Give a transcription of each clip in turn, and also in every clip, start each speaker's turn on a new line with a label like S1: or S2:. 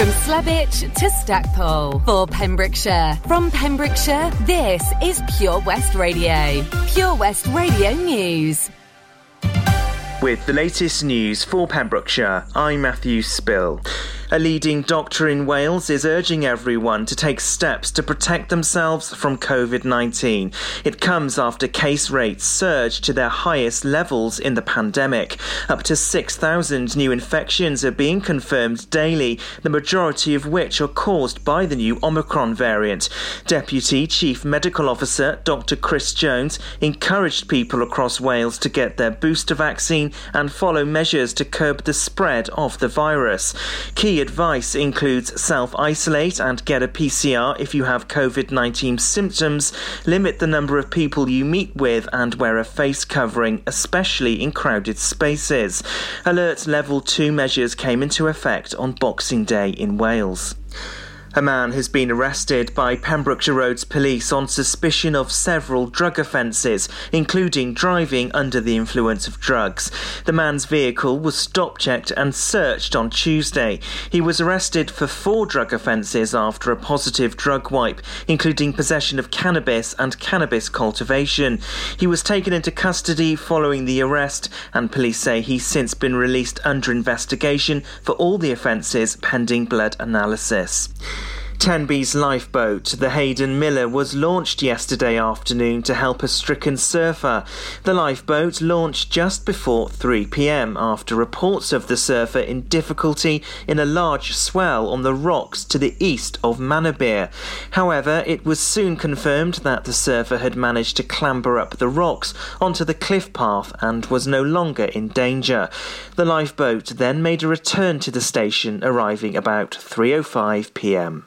S1: From Slebech to Stackpole for Pembrokeshire. From Pembrokeshire, this is Pure West Radio. Pure West Radio News.
S2: With the latest news for Pembrokeshire, I'm Matthew Spill. A leading doctor in Wales is urging everyone to take steps to protect themselves from COVID 19. It comes after case rates surged to their highest levels in the pandemic. Up to 6,000 new infections are being confirmed daily, the majority of which are caused by the new Omicron variant. Deputy Chief Medical Officer Dr. Chris Jones encouraged people across Wales to get their booster vaccine and follow measures to curb the spread of the virus. Key advice includes self isolate and get a PCR if you have COVID 19 symptoms, limit the number of people you meet with, and wear a face covering, especially in crowded spaces. Alert Level 2 measures came into effect on Boxing Day in Wales. A man has been arrested by Pembrokeshire Roads police on suspicion of several drug offences, including driving under the influence of drugs. The man's vehicle was stop checked and searched on Tuesday. He was arrested for four drug offences after a positive drug wipe, including possession of cannabis and cannabis cultivation. He was taken into custody following the arrest, and police say he's since been released under investigation for all the offences pending blood analysis. Tenby's lifeboat, the Haydn Miller, was launched yesterday afternoon to help a stricken surfer. The lifeboat launched just before 3 pm after reports of the surfer in difficulty in a large swell on the rocks to the east of Manorbier. However, it was soon confirmed that the surfer had managed to clamber up the rocks onto the cliff path and was no longer in danger. The lifeboat then made a return to the station, arriving about 3:05 pm.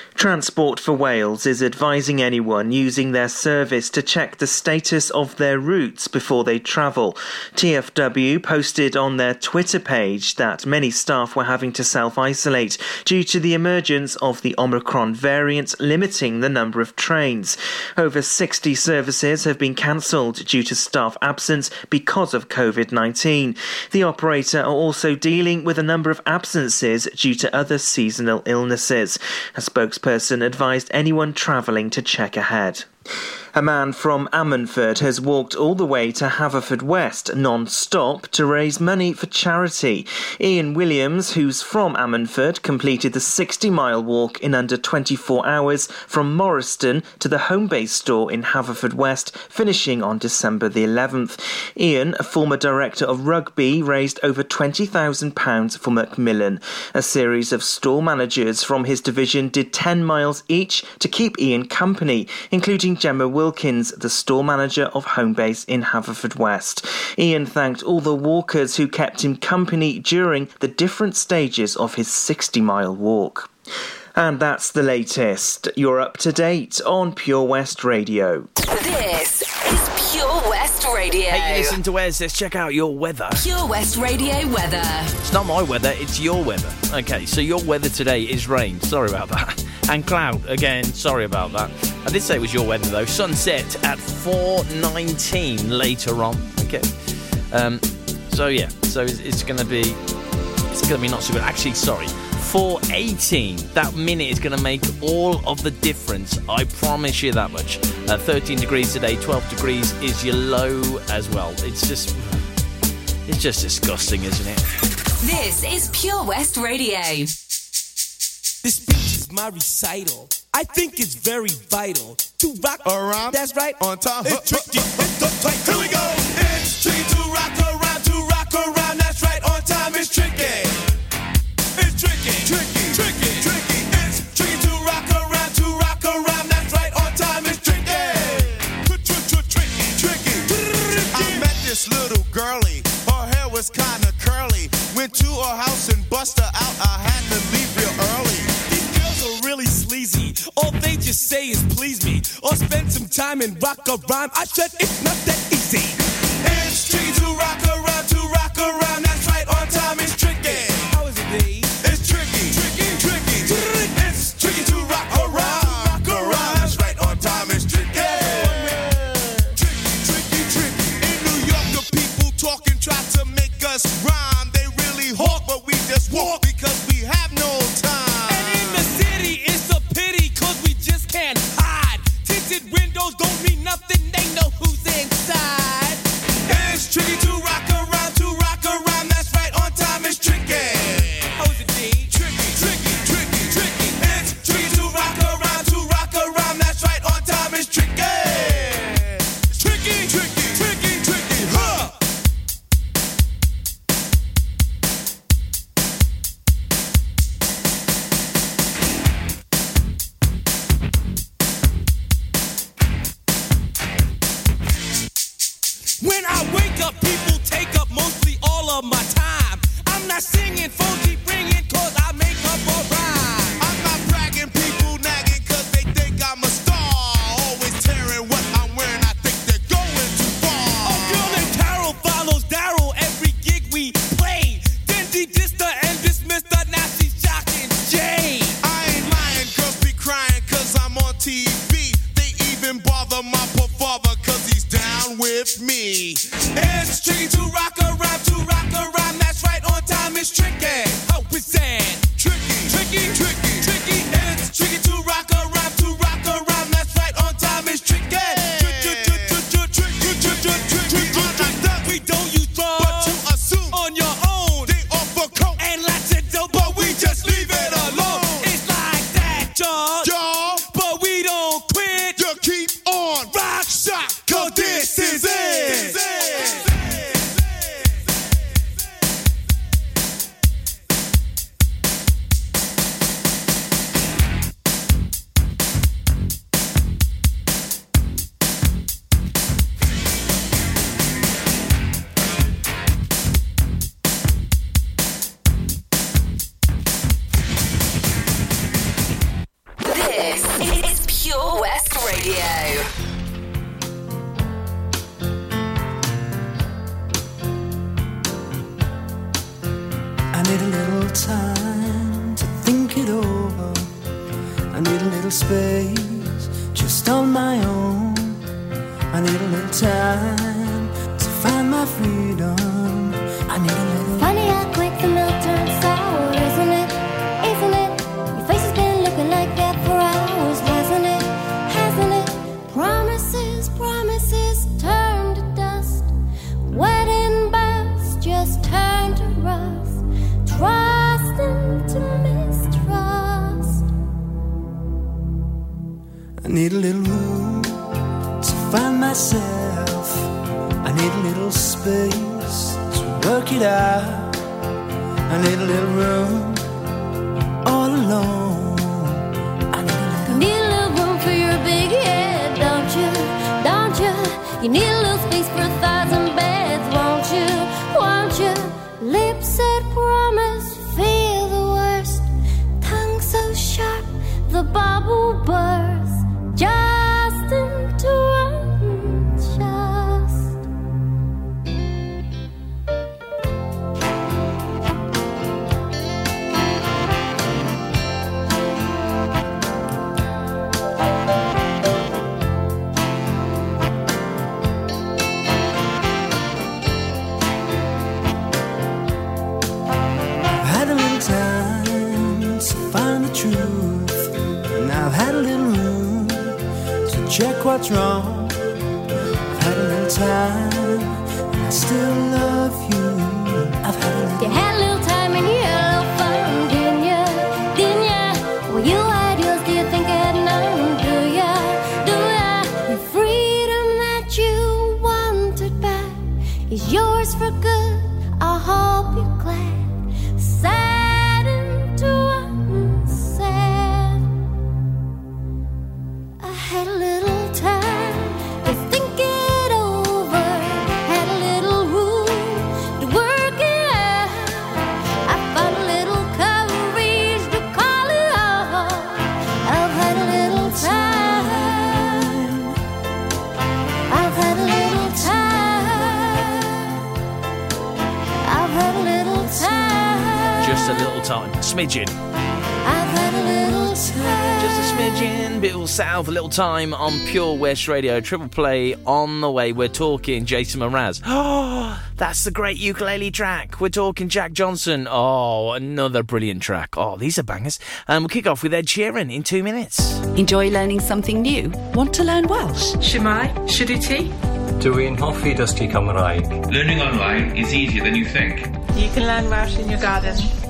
S2: Transport for Wales is advising anyone using their service to check the status of their routes before they travel. TFW posted on their Twitter page that many staff were having to self isolate due to the emergence of the Omicron variant, limiting the number of trains. Over 60 services have been cancelled due to staff absence because of COVID 19. The operator are also dealing with a number of absences due to other seasonal illnesses. A spokesperson advised anyone travelling to check ahead. A man from Ammanford has walked all the way to Haverfordwest non-stop to raise money for charity. Ian Williams, who's from Ammanford, completed the 60-mile walk in under 24 hours from Morriston to the Homebase store in Haverfordwest, finishing on December the 11th. Ian, a former director of rugby, raised over £20,000 for Macmillan. A series of store managers from his division did 10 miles each to keep Ian company, including Gemma Wilkins, the store manager of Homebase in Haverfordwest. Ian thanked all the walkers who kept him company during the different stages of his 60 mile walk. And that's the latest. You're up to date on Pure West Radio.
S1: This Radio.
S3: Hey, you listen to Wes. Let's check out your weather.
S1: Pure West Radio weather.
S3: It's not my weather, it's your weather. Okay, so your weather today is rain. Sorry about that. And cloud, again, sorry about that. I did say it was your weather though. Sunset at 4.19 later on. Okay. Um, so yeah, so it's, it's going to be, it's going to be not so good. Actually, sorry. 418. That minute is going to make all of the difference. I promise you that much. Uh, 13 degrees today, 12 degrees is your low as well. It's just, it's just disgusting, isn't it?
S1: This is Pure West Radio.
S4: This speech is my recital. I think it's very vital to rock
S5: Around.
S4: That's right.
S5: On time.
S4: It's tricky. It's uptight.
S5: Here we girlie. Her hair was kinda curly. Went to her house and bust her out. I had to leave real early.
S4: These girls are really sleazy. All they just say is please me or spend some time and rock a rhyme. I said it's not that easy.
S5: It's tricky to rock around, to rock around. That's right. On time of my time.
S4: I'm not
S6: singing,
S4: phone keep
S7: ringing. smidgen. Just a smidgen, bit of south, a little time on Pure West Radio. Triple play on the way. We're talking Jason Mraz. Oh, that's the great ukulele track. We're talking Jack Johnson. Oh, another brilliant track. Oh, these are bangers. And um, we'll kick off with Ed Sheeran in two minutes.
S8: Enjoy learning something new? Want to learn Welsh?
S9: Shemai, Shuduti?
S10: Doing Hoffi Dusty Cymraeg.
S11: Learning online is easier than you think.
S9: You can learn Welsh in your garden.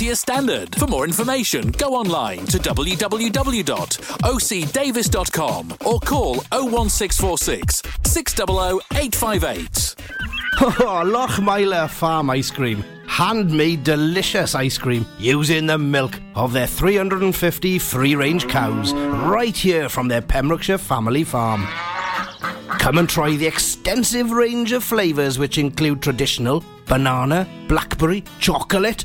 S12: as standard. For more information, go online to www.ocdavis.com or call 01646 600 858.
S13: Oh, oh, oh Lochmeyler Farm Ice Cream. Handmade delicious ice cream using the milk of their 350 free range cows right here from their Pembrokeshire family farm. Come and try the extensive range of flavours which include traditional, banana, blackberry, chocolate,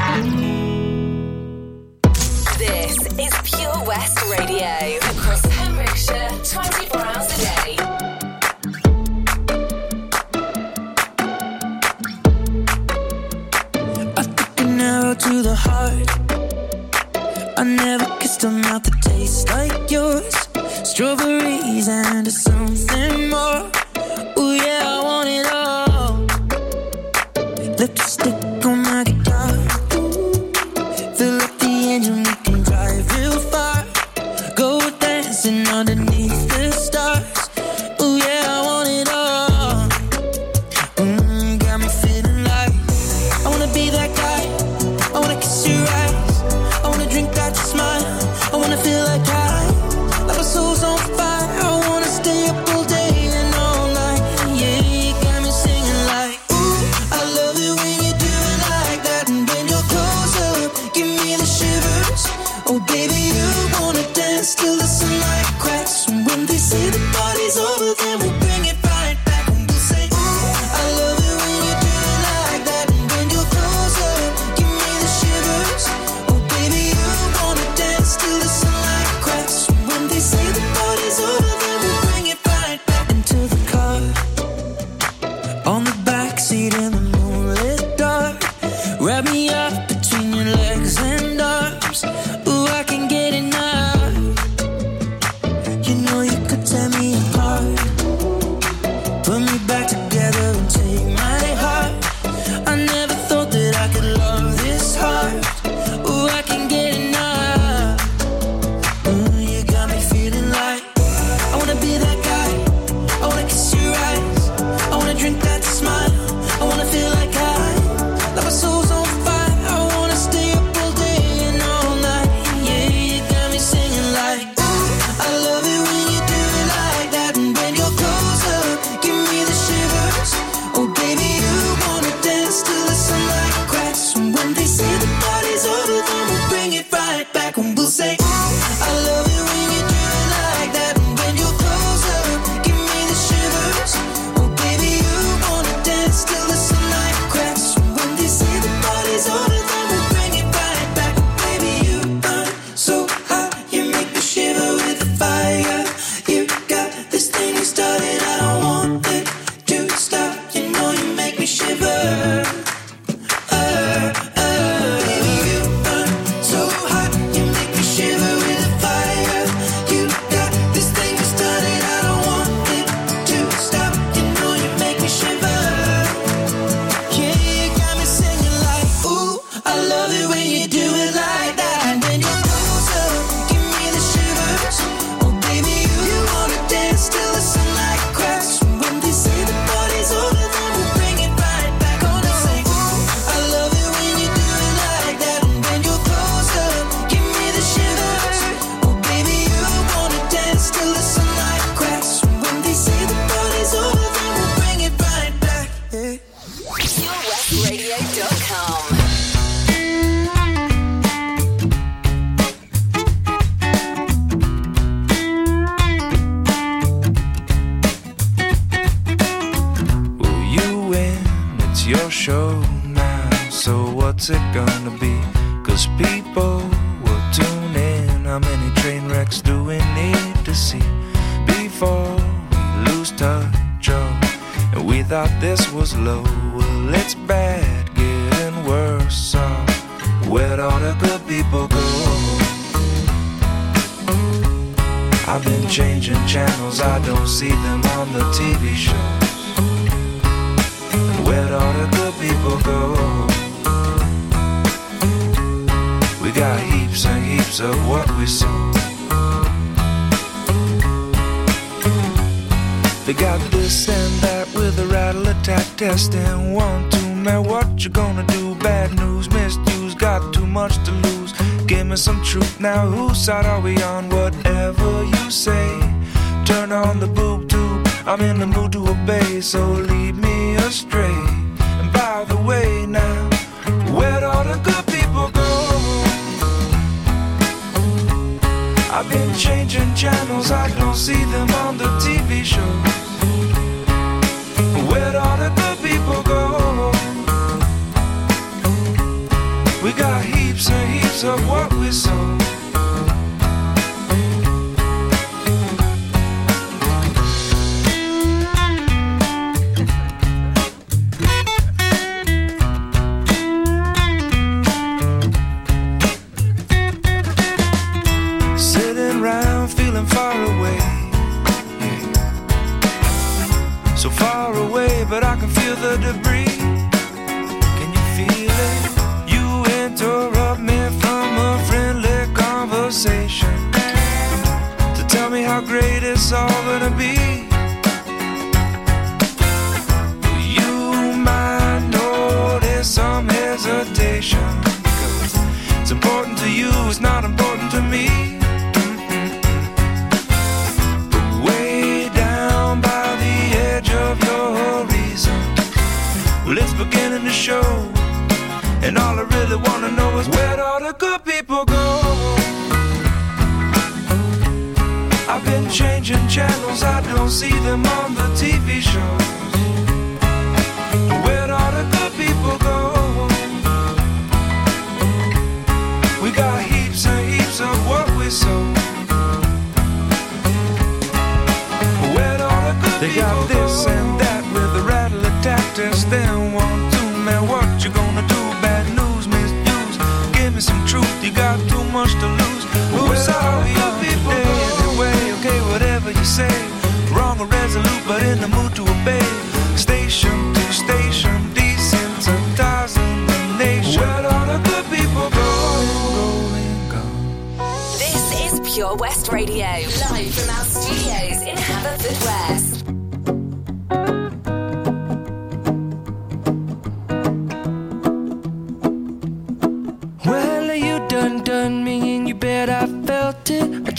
S14: To the heart. I never kissed a mouth that tastes like yours. Strawberries and something more. Ooh, yeah, I want it all. Lipstick
S15: I've been changing channels, I don't see them on the TV shows. Where all the good people go? We got heaps and heaps of work. I'm but in the mood to obey. Station to station, desensitizing the nation. Where all the good people go? Going, gone.
S16: This is Pure West Radio, live from our studios in Haverford West.
S17: Well, you done done me, and you bet I've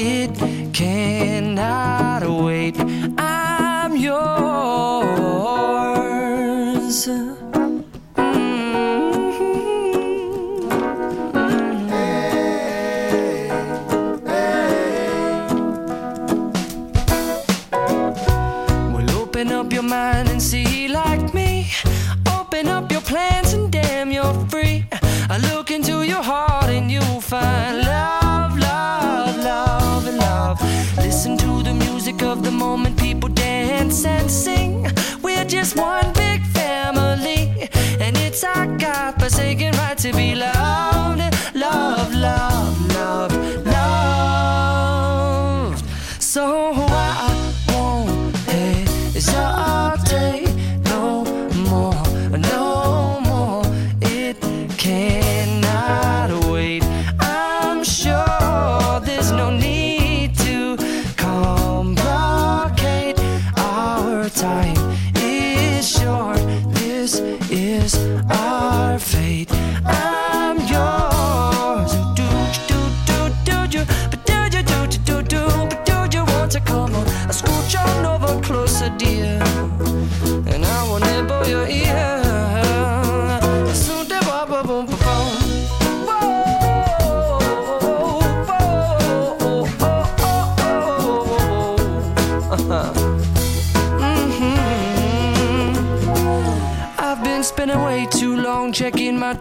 S17: it cannot wait. I'm yours. sensing we're just one big family, and it's our God forsaken right to be loved.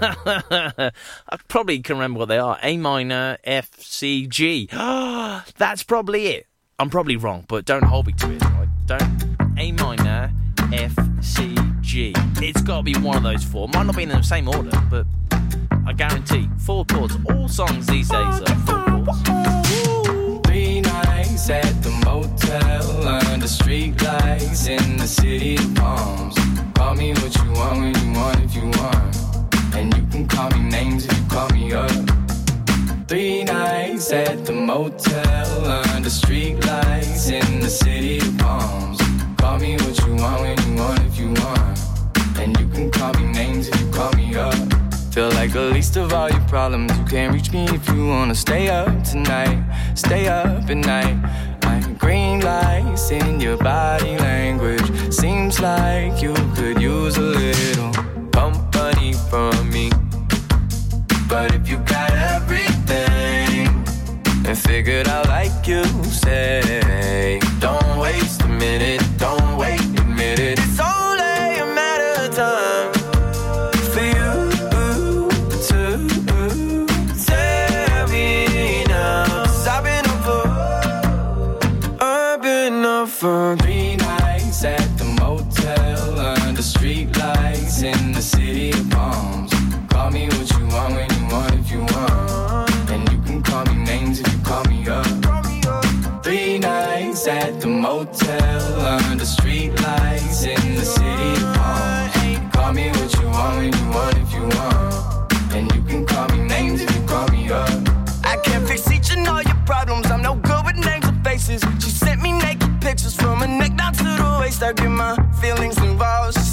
S16: I
S3: probably can remember what they are A minor, F, C, G. That's probably it. I'm probably wrong, but don't hold me to it. Right? Don't. A minor, F, C, G. It's got to be one of those four. Might not be in the same order, but I guarantee. Four chords. All songs these days are four chords.
S16: Three nights at the motel under street lights in the city of palms. Call me what you want when you want if you want. And you can call me names if you call me up. Three nights at the motel under street lights in the city of palms. Call me what you want when you want if you want. And you can call me names if you call me up. Feel like the least of all your problems. You can't reach me if you wanna stay up tonight. Stay up at night. Like green lights in your body language. Seems like you could use a little company from me. But if you got everything and figured out like you say, don't waste a minute, don't motel under street lights in the city of. Call me what you want when you want if you want. And you can call me names if you call me up. I can't fix each and all your problems. I'm no good with names or faces. She sent me naked pictures from her neck down to the waist. I get my feelings involved.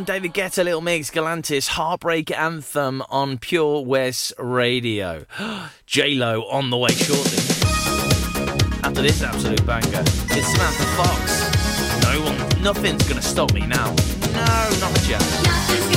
S16: from
S18: David Guetta, Little Mix, Galantis, Heartbreak Anthem on Pure West Radio. J-Lo on the way shortly. After this absolute banger, it's Samantha Fox. No one, nothing's gonna stop me now. No, not a chance.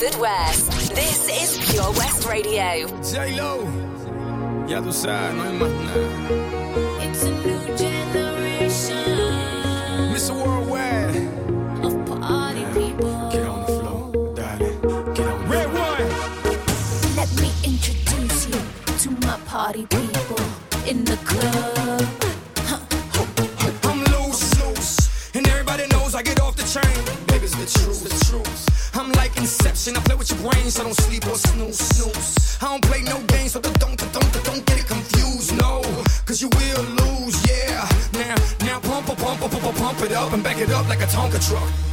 S16: Bedford West. This is Pure West Radio.
S19: J-Lo. Ya tú sabes, no hay más nada. range, I don't sleep or snooze. snooze. I don't play no games, so don't, don't, don't, don't get it confused. No, cause you will lose, yeah. Now, now pump, pump, pump, pump, pump it up and back it up like a Tonka truck.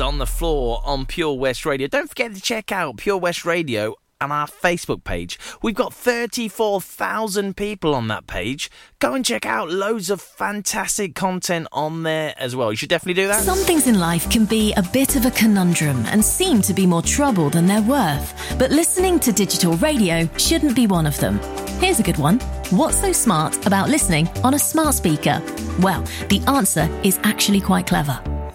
S20: On the floor on
S18: Pure West Radio. Don't forget to check out Pure West Radio and our Facebook page. We've got 34,000 people on that page. Go and check out loads of fantastic content on there as well. You should definitely do that.
S21: Some things in life can be a bit of a conundrum and seem to be more trouble than they're worth. But listening to digital radio shouldn't be one of them. Here's a good one. What's so smart about listening on a smart speaker? Well, the answer is actually quite clever.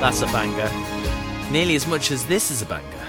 S22: That's a
S3: banger. Nearly as much as this is a banger.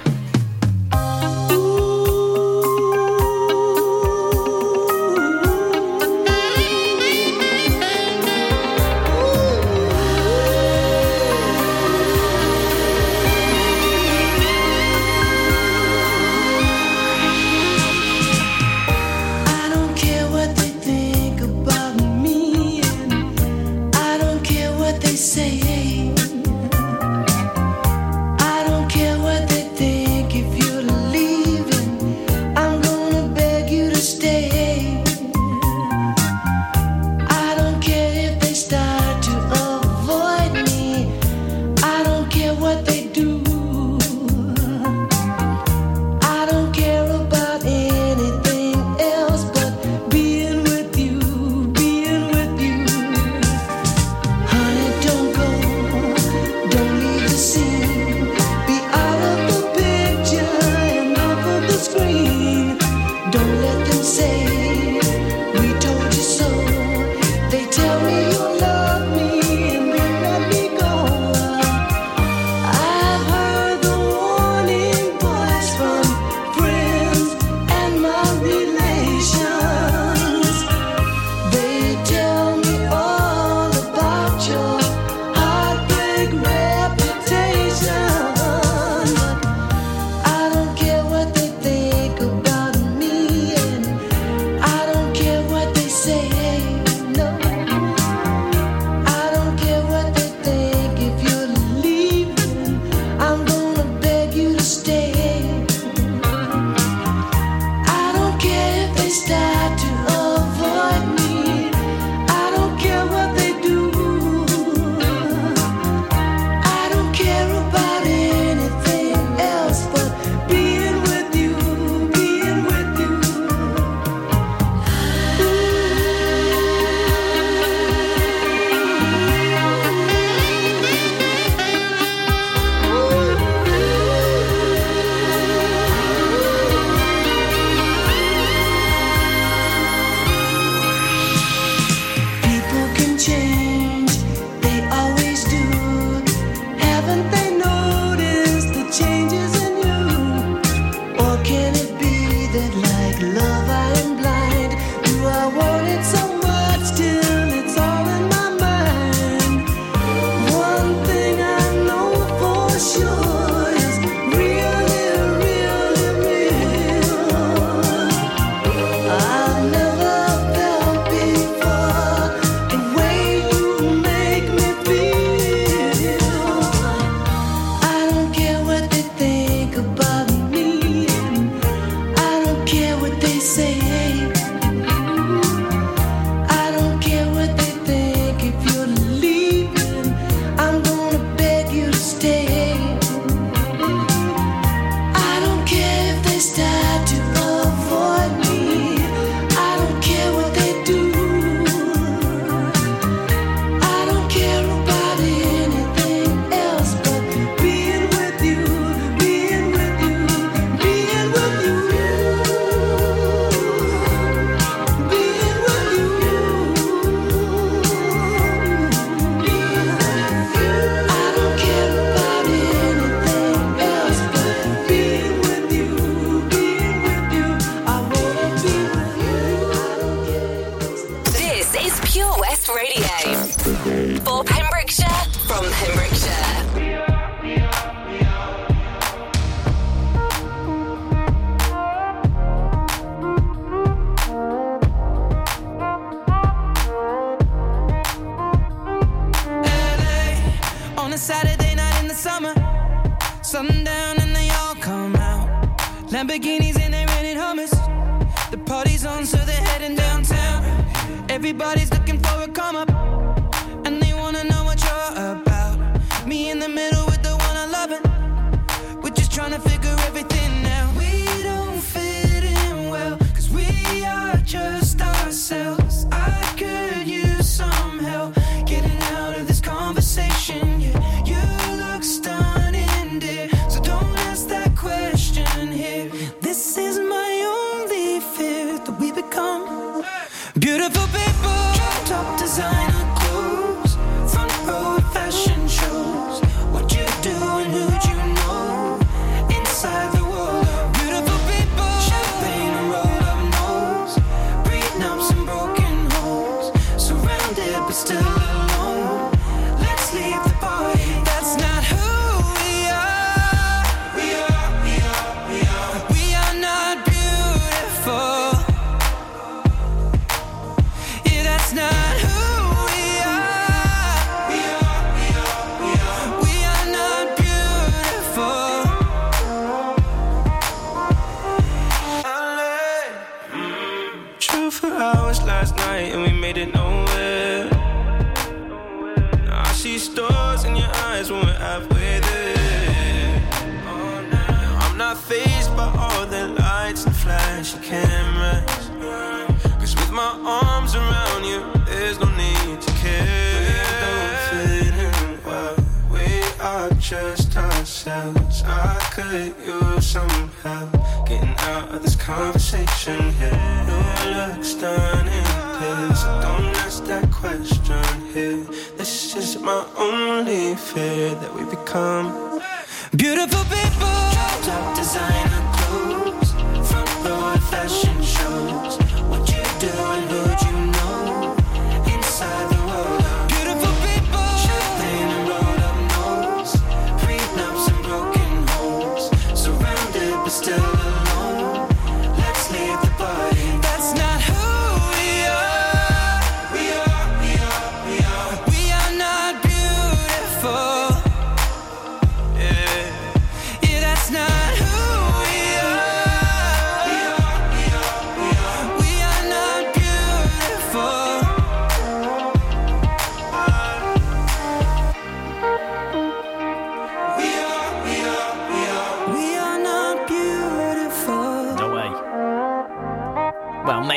S17: about
S23: getting out of this conversation here.
S22: No looks done in this. So don't ask that question here. This is my only fear that we become beautiful people. Top designer.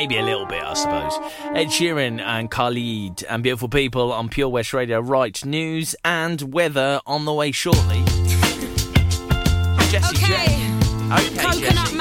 S18: maybe a little bit, I suppose. Ed Sheeran and Khalid and beautiful people on Pure West Radio. Right, news and weather on the way shortly. Jesse
S3: okay.
S18: Okay,
S3: Coconut
S18: Jessie.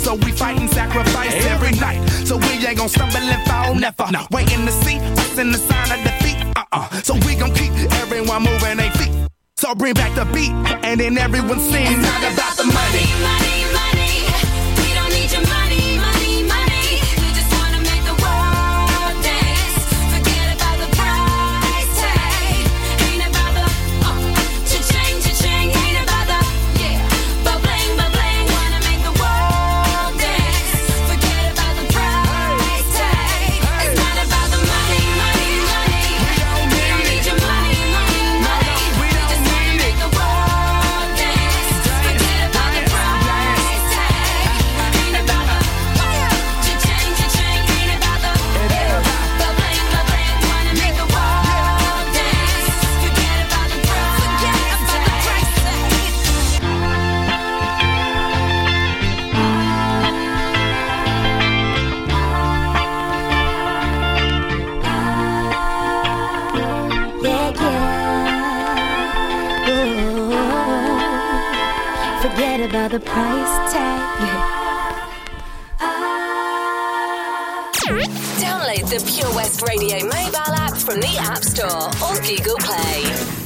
S3: so we
S24: fight and sacrifice every night. So we ain't gon' stumble and fall, never. No. Waiting to see us in the sign of defeat. Uh-uh. So we gon' keep everyone moving their feet. So bring back the beat, and then everyone sing. It's not about the money.
S3: money. the price tag.
S18: Download the Pure West Radio mobile app from the App Store or Google Play.